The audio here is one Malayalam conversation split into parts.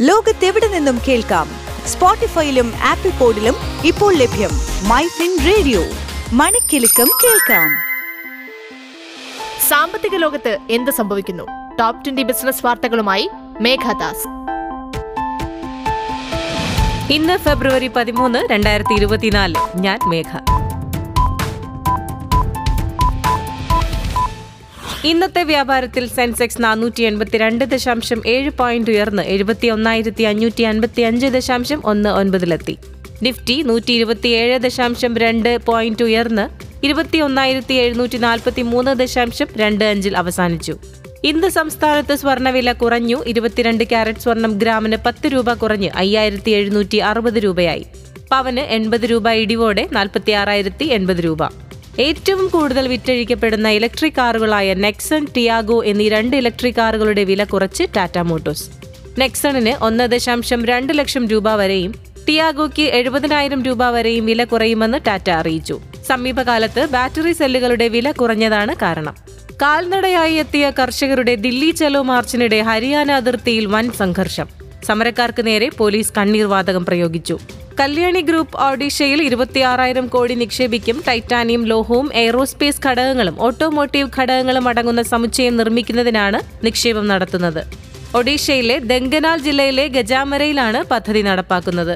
ലോകത്തെവിടെ നിന്നും കേൾക്കാം? സ്പോട്ടിഫൈയിലും ആപ്പിൾ പോഡിലും ഇപ്പോൾ ലഭ്യം മൈ ഫിൻ റേഡിയോ. മണിക്കെലക്കം കേൾക്കാം. സാമ്പത്തിക ലോകത്ത് എന്ത് സംഭവിക്കുന്നു? ടോപ് ട്വന്റി ബിസിനസ് വാർത്തകളുമായി മേഘദാസ് ഇന്ന് ഫെബ്രുവരി പതിമൂന്ന് രണ്ടായിരത്തി ഇരുപത്തിനാല്. ഞാൻ മേഘ. ഇന്നത്തെ വ്യാപാരത്തിൽ സെൻസെക്സ് നാനൂറ്റി എൺപത്തിരണ്ട് ദശാംശം ഏഴ് പോയിന്റ് ഉയർന്ന് എഴുപത്തി ഒന്നായിരത്തി അഞ്ഞൂറ്റി അൻപത്തി അഞ്ച് ദശാംശം ഒന്ന് ഒൻപതിലെത്തി. നിഫ്റ്റി നൂറ്റി ഇരുപത്തിയേഴ് ദശാംശം രണ്ട് പോയിന്റ് ഉയർന്ന് ഇരുപത്തി ഒന്നായിരത്തി എഴുന്നൂറ്റി നാൽപ്പത്തി മൂന്ന് ദശാംശം രണ്ട് അഞ്ചിൽ അവസാനിച്ചു. ഇന്ന് സംസ്ഥാനത്ത് സ്വർണവില കുറഞ്ഞു. ഇരുപത്തിരണ്ട് ക്യാരറ്റ് സ്വർണം ഗ്രാമിന് പത്ത് രൂപ കുറഞ്ഞ് അയ്യായിരത്തി എഴുന്നൂറ്റി അറുപത് രൂപയായി. പവന് എൺപത് രൂപ ഇടിവോടെ നാൽപ്പത്തി ആറായിരത്തി എൺപത് രൂപ. ഏറ്റവും കൂടുതൽ വിറ്റഴിക്കപ്പെടുന്ന ഇലക്ട്രിക് കാറുകളായ നെക്സൺ ടിയാഗോ എന്നീ രണ്ട് ഇലക്ട്രിക് കാറുകളുടെ വില കുറച്ച് ടാറ്റ മോട്ടോഴ്സ്. നെക്സണിന് ഒന്ന് ദശാംശം രണ്ട് ലക്ഷം രൂപ വരെയും ടിയാഗോയ്ക്ക് എഴുപതിനായിരം രൂപ വരെയും വില കുറയുമെന്ന് ടാറ്റ അറിയിച്ചു. സമീപകാലത്ത് ബാറ്ററി സെല്ലുകളുടെ വില കുറഞ്ഞതാണ് കാരണം. കാൽനടയായി എത്തിയ കർഷകരുടെ ദില്ലി ചലോ മാർച്ചിനിടെ ഹരിയാന അതിർത്തിയിൽ വൻ സംഘർഷം. സമരക്കാർക്ക് നേരെ പോലീസ് കണ്ണീർ വാതകം പ്രയോഗിച്ചു. കല്യാണി ഗ്രൂപ്പ് ഒഡീഷയിൽ ഇരുപത്തിയാറായിരം കോടി നിക്ഷേപിക്കും. ടൈറ്റാനിയം ലോഹവും എയ്റോസ്പേസ് ഘടകങ്ങളും ഓട്ടോമോട്ടീവ് ഘടകങ്ങളും അടങ്ങുന്ന സമുച്ചയം നിർമ്മിക്കുന്നതിനാണ് നിക്ഷേപം നടത്തുന്നത്. ഒഡീഷയിലെ ദങ്കനാൽ ജില്ലയിലെ ഗജാമരയിലാണ് പദ്ധതി നടപ്പാക്കുന്നത്.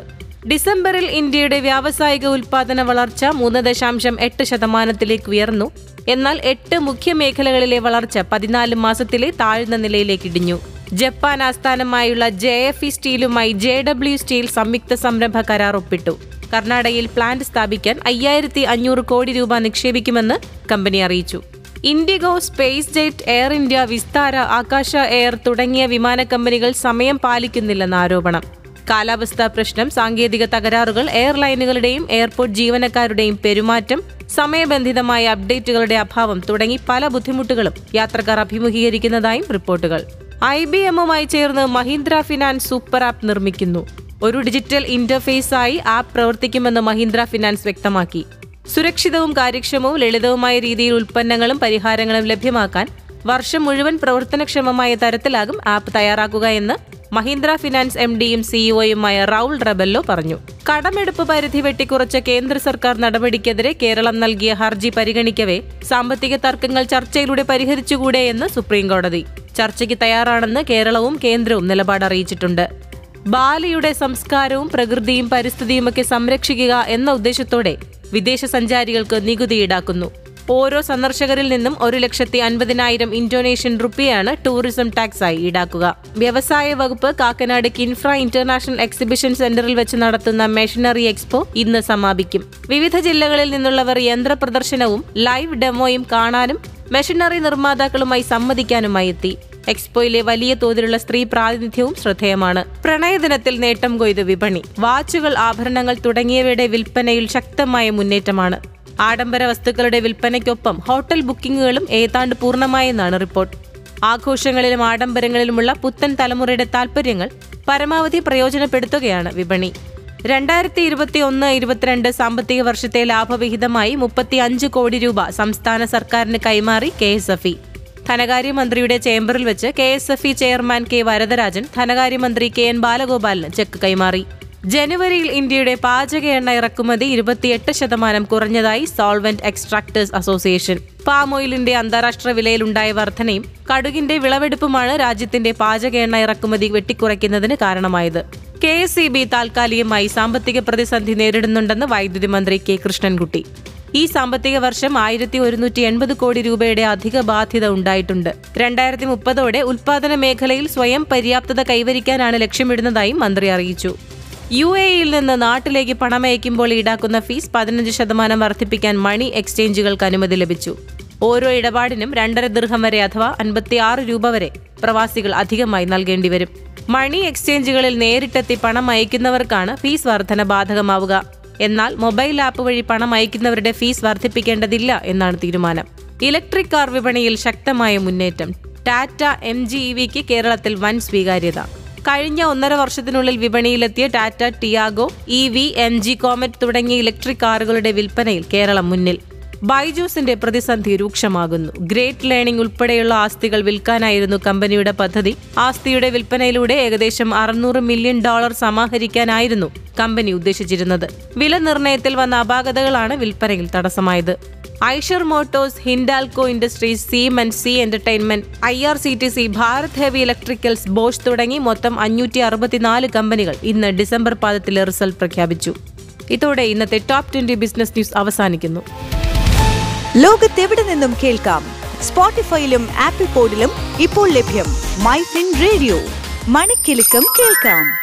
ഡിസംബറിൽ ഇന്ത്യയുടെ വ്യാവസായിക ഉൽപാദന വളർച്ച മൂന്ന് ദശാംശം എട്ട് ശതമാനത്തിലേക്ക് ഉയർന്നു. എന്നാൽ എട്ട് മുഖ്യ മേഖലകളിലെ വളർച്ച പതിനാല് മാസത്തിലെ താഴ്ന്ന നിലയിലേക്ക് ഇടിഞ്ഞു. ജപ്പാൻ ആസ്ഥാനമായുള്ള ജെ എഫ് ഇ സ്റ്റീലുമായി ജെ ഡബ്ല്യു സ്റ്റീൽ സംയുക്ത സംരംഭ കരാർ ഒപ്പിട്ടു. കർണാടകയിൽ പ്ലാന്റ് സ്ഥാപിക്കാൻ അയ്യായിരത്തി അഞ്ഞൂറ് കോടി രൂപ നിക്ഷേപിക്കുമെന്ന് കമ്പനി അറിയിച്ചു. IndiGo SpiceJet Air India Vistara Akasa Air തുടങ്ങിയ വിമാന കമ്പനികൾ സമയം പാലിക്കുന്നില്ലെന്ന ആരോപണം. കാലാവസ്ഥാ പ്രശ്നം സാങ്കേതിക തകരാറുകൾ എയർലൈനുകളുടെയും എയർപോർട്ട് ജീവനക്കാരുടെയും പെരുമാറ്റം സമയബന്ധിതമായ അപ്ഡേറ്റുകളുടെ അഭാവം തുടങ്ങി പല ബുദ്ധിമുട്ടുകളും യാത്രക്കാർ അഭിമുഖീകരിക്കുന്നതായും റിപ്പോർട്ടുകൾ. ഐ ബി എമ്മുമായി ചേർന്ന് മഹീന്ദ്ര ഫിനാൻസ് സൂപ്പർ ആപ്പ് നിർമ്മിക്കുന്നു. ഒരു ഡിജിറ്റൽ ഇന്റർഫേസായി ആപ്പ് പ്രവർത്തിക്കുമെന്ന് മഹീന്ദ്ര ഫിനാൻസ് വ്യക്തമാക്കി. സുരക്ഷിതവും കാര്യക്ഷമവും ലളിതവുമായ രീതിയിൽ ഉൽപ്പന്നങ്ങളും പരിഹാരങ്ങളും ലഭ്യമാക്കാൻ വർഷം മുഴുവൻ പ്രവർത്തനക്ഷമമായ തരത്തിലാകും ആപ്പ് തയ്യാറാക്കുക എന്ന് മഹീന്ദ്ര ഫിനാൻസ് എം ഡിയും സിഇഒയുമായ റൌൾ റബല്ലോ പറഞ്ഞു. കടമെടുപ്പ് പരിധി വെട്ടിക്കുറച്ച കേന്ദ്ര സർക്കാർ നടപടിക്കെതിരെ കേരളം നൽകിയ ഹർജി പരിഗണിക്കവേ സാമ്പത്തിക തർക്കങ്ങൾ ചർച്ചയിലൂടെ പരിഹരിച്ചുകൂടെ എന്ന് സുപ്രീംകോടതി. ചർച്ചയ്ക്ക് തയ്യാറാണെന്ന് കേരളവും കേന്ദ്രവും നിലപാട് അറിയിച്ചിട്ടുണ്ട്. ബാലിയുടെ സംസ്കാരവും പ്രകൃതിയും പരിസ്ഥിതിയുമൊക്കെ സംരക്ഷിക്കുക എന്ന ഉദ്ദേശത്തോടെ വിദേശ സഞ്ചാരികൾക്ക് നികുതി ഈടാക്കുന്നു. ഓരോ സന്ദർശകരിൽ നിന്നും ഒരു ലക്ഷത്തി അൻപതിനായിരം ഇന്തോനേഷ്യൻ റുപ്പിയാണ് ടൂറിസം ടാക്സായി ഈടാക്കുക. വ്യവസായ വകുപ്പ് കാക്കനാട് കിൻഫ്ര ഇന്റർനാഷണൽ എക്സിബിഷൻ സെന്ററിൽ വെച്ച് നടത്തുന്ന മെഷീനറി എക്സ്പോ ഇന്ന് സമാപിക്കും. വിവിധ ജില്ലകളിൽ നിന്നുള്ളവർ യന്ത്ര പ്രദർശനവും ലൈവ് ഡെമോയും കാണാനും മെഷീനറി നിർമ്മാതാക്കളുമായി സംവദിക്കാനുമായി എത്തി. എക്സ്പോയിലെ വലിയ തോതിലുള്ള സ്ത്രീ പ്രാതിനിധ്യവും ശ്രദ്ധേയമാണ്. പ്രണയദിനത്തിൽ നേട്ടം കൊയ്ത് വിപണി വാച്ചുകൾ ആഭരണങ്ങൾ തുടങ്ങിയവയുടെ വിൽപ്പനയിൽ ശക്തമായ മുന്നേറ്റമാണ്. ആഡംബര വസ്തുക്കളുടെ വിൽപ്പനയ്ക്കൊപ്പം ഹോട്ടൽ ബുക്കിംഗുകളും ഏതാണ്ട് പൂർണമായെന്നാണ് റിപ്പോർട്ട്. ആഘോഷങ്ങളിലും ആഡംബരങ്ങളിലുമുള്ള പുത്തൻ തലമുറയുടെ താൽപ്പര്യങ്ങൾ പരമാവധി പ്രയോജനപ്പെടുത്തുകയാണ് വിപണി. രണ്ടായിരത്തി ഇരുപത്തി ഒന്ന് ഇരുപത്തിരണ്ട് സാമ്പത്തിക വർഷത്തെ ലാഭവിഹിതമായി മുപ്പത്തി അഞ്ച് കോടി രൂപ സംസ്ഥാന സർക്കാരിന് കൈമാറി കെ എസ് എഫ് ഇ. ധനകാര്യമന്ത്രിയുടെ ചേംബറിൽ വെച്ച് K S F E chairman K Varadarajan ധനകാര്യമന്ത്രി കെ എൻ ബാലഗോപാലിന് ചെക്ക് കൈമാറി. ജനുവരിയിൽ ഇന്ത്യയുടെ പാചക എണ്ണ ഇറക്കുമതി ഇരുപത്തിയെട്ട് ശതമാനം കുറഞ്ഞതായി സോൾവെന്റ് എക്സ്ട്രാക്ടേഴ്സ് അസോസിയേഷൻ. പാം ഓയിലിന്റെ അന്താരാഷ്ട്ര വിലയിലുണ്ടായ വർധനയും കടുകിന്റെ വിളവെടുപ്പുമാണ് രാജ്യത്തിന്റെ പാചക എണ്ണ ഇറക്കുമതി വെട്ടിക്കുറയ്ക്കുന്നതിന് കാരണമായത്. കെ എസ് ഇ ബി താൽക്കാലികമായി സാമ്പത്തിക പ്രതിസന്ധി നേരിടുന്നുണ്ടെന്ന് വൈദ്യുതി മന്ത്രി കെ കൃഷ്ണൻകുട്ടി. ഈ സാമ്പത്തിക വർഷം ആയിരത്തി ഒരുന്നൂറ്റി എൺപത് കോടി രൂപയുടെ അധിക ബാധ്യത ഉണ്ടായിട്ടുണ്ട്. രണ്ടായിരത്തി മുപ്പതോടെ ഉൽപാദന മേഖലയിൽ സ്വയം പര്യാപ്തത കൈവരിക്കാനാണ് ലക്ഷ്യമിടുന്നതായും മന്ത്രി അറിയിച്ചു. യു എയിൽ നിന്ന് നാട്ടിലേക്ക് പണമയക്കുമ്പോൾ ഈടാക്കുന്ന ഫീസ് പതിനഞ്ച് ശതമാനം വർദ്ധിപ്പിക്കാൻ മണി എക്സ്ചേഞ്ചുകൾക്ക് അനുമതി ലഭിച്ചു. ഓരോ ഇടപാടിനും രണ്ടര ദീർഘം വരെ അഥവാ അൻപത്തിയാറ് രൂപ വരെ പ്രവാസികൾ അധികമായി നൽകേണ്ടി വരും. മണി എക്സ്ചേഞ്ചുകളിൽ നേരിട്ടെത്തി പണം അയക്കുന്നവർക്കാണ് ഫീസ് വർധന ബാധകമാവുക. എന്നാൽ മൊബൈൽ ആപ്പ് വഴി പണം അയക്കുന്നവരുടെ ഫീസ് വർദ്ധിപ്പിക്കേണ്ടതില്ല എന്നാണ് തീരുമാനം. ഇലക്ട്രിക് കാർ വിപണിയിൽ ശക്തമായ മുന്നേറ്റം. ടാറ്റ എം ജി ഇ വിക്ക് കേരളത്തിൽ വൻ സ്വീകാര്യത. കഴിഞ്ഞ ഒന്നര വർഷത്തിനുള്ളിൽ വിപണിയിലെത്തിയ Tata Tiago E V M G Comet തുടങ്ങിയ ഇലക്ട്രിക് കാറുകളുടെ വിൽപ്പനയിൽ കേരളം മുന്നിൽ. ബൈജൂസിന്റെ പ്രതിസന്ധി രൂക്ഷമാകുന്നു. ഗ്രേറ്റ് ലേണിംഗ് ഉൾപ്പെടെയുള്ള ആസ്തികൾ വിൽക്കാനായിരുന്നു കമ്പനിയുടെ പദ്ധതി. ആസ്തിയുടെ വിൽപ്പനയിലൂടെ ഏകദേശം അറുന്നൂറ് മില്യൺ ഡോളർ സമാഹരിക്കാനായിരുന്നു കമ്പനി ഉദ്ദേശിച്ചിരുന്നത്. വില നിർണയത്തിൽ വന്ന അപാകതകളാണ് വിൽപ്പനയിൽ തടസ്സമായത്. Eicher Motors Hindalco Industries Siemens Zee Entertainment I R C T C Bharat Heavy Electricals Bosch തുടങ്ങി മൊത്തം അഞ്ഞൂറ്റി അറുപത്തിനാല് കമ്പനികൾ ഇന്ന് ഡിസംബർ പാദത്തിലെ റിസൾട്ട് പ്രഖ്യാപിച്ചു. ഇതോടെ ഇന്നത്തെ ടോപ്പ് ട്വന്റി ബിസിനസ് ന്യൂസ് അവസാനിക്കുന്നു. ലോകത്തെവിടെ നിന്നും കേൾക്കാം? സ്പോട്ടിഫൈയിലും ആപ്പിൾ പോഡിലും ഇപ്പോൾ ലഭ്യം മൈ ഫിൻ റേഡിയോ. മണിക്കെലക്കം കേൾക്കാം.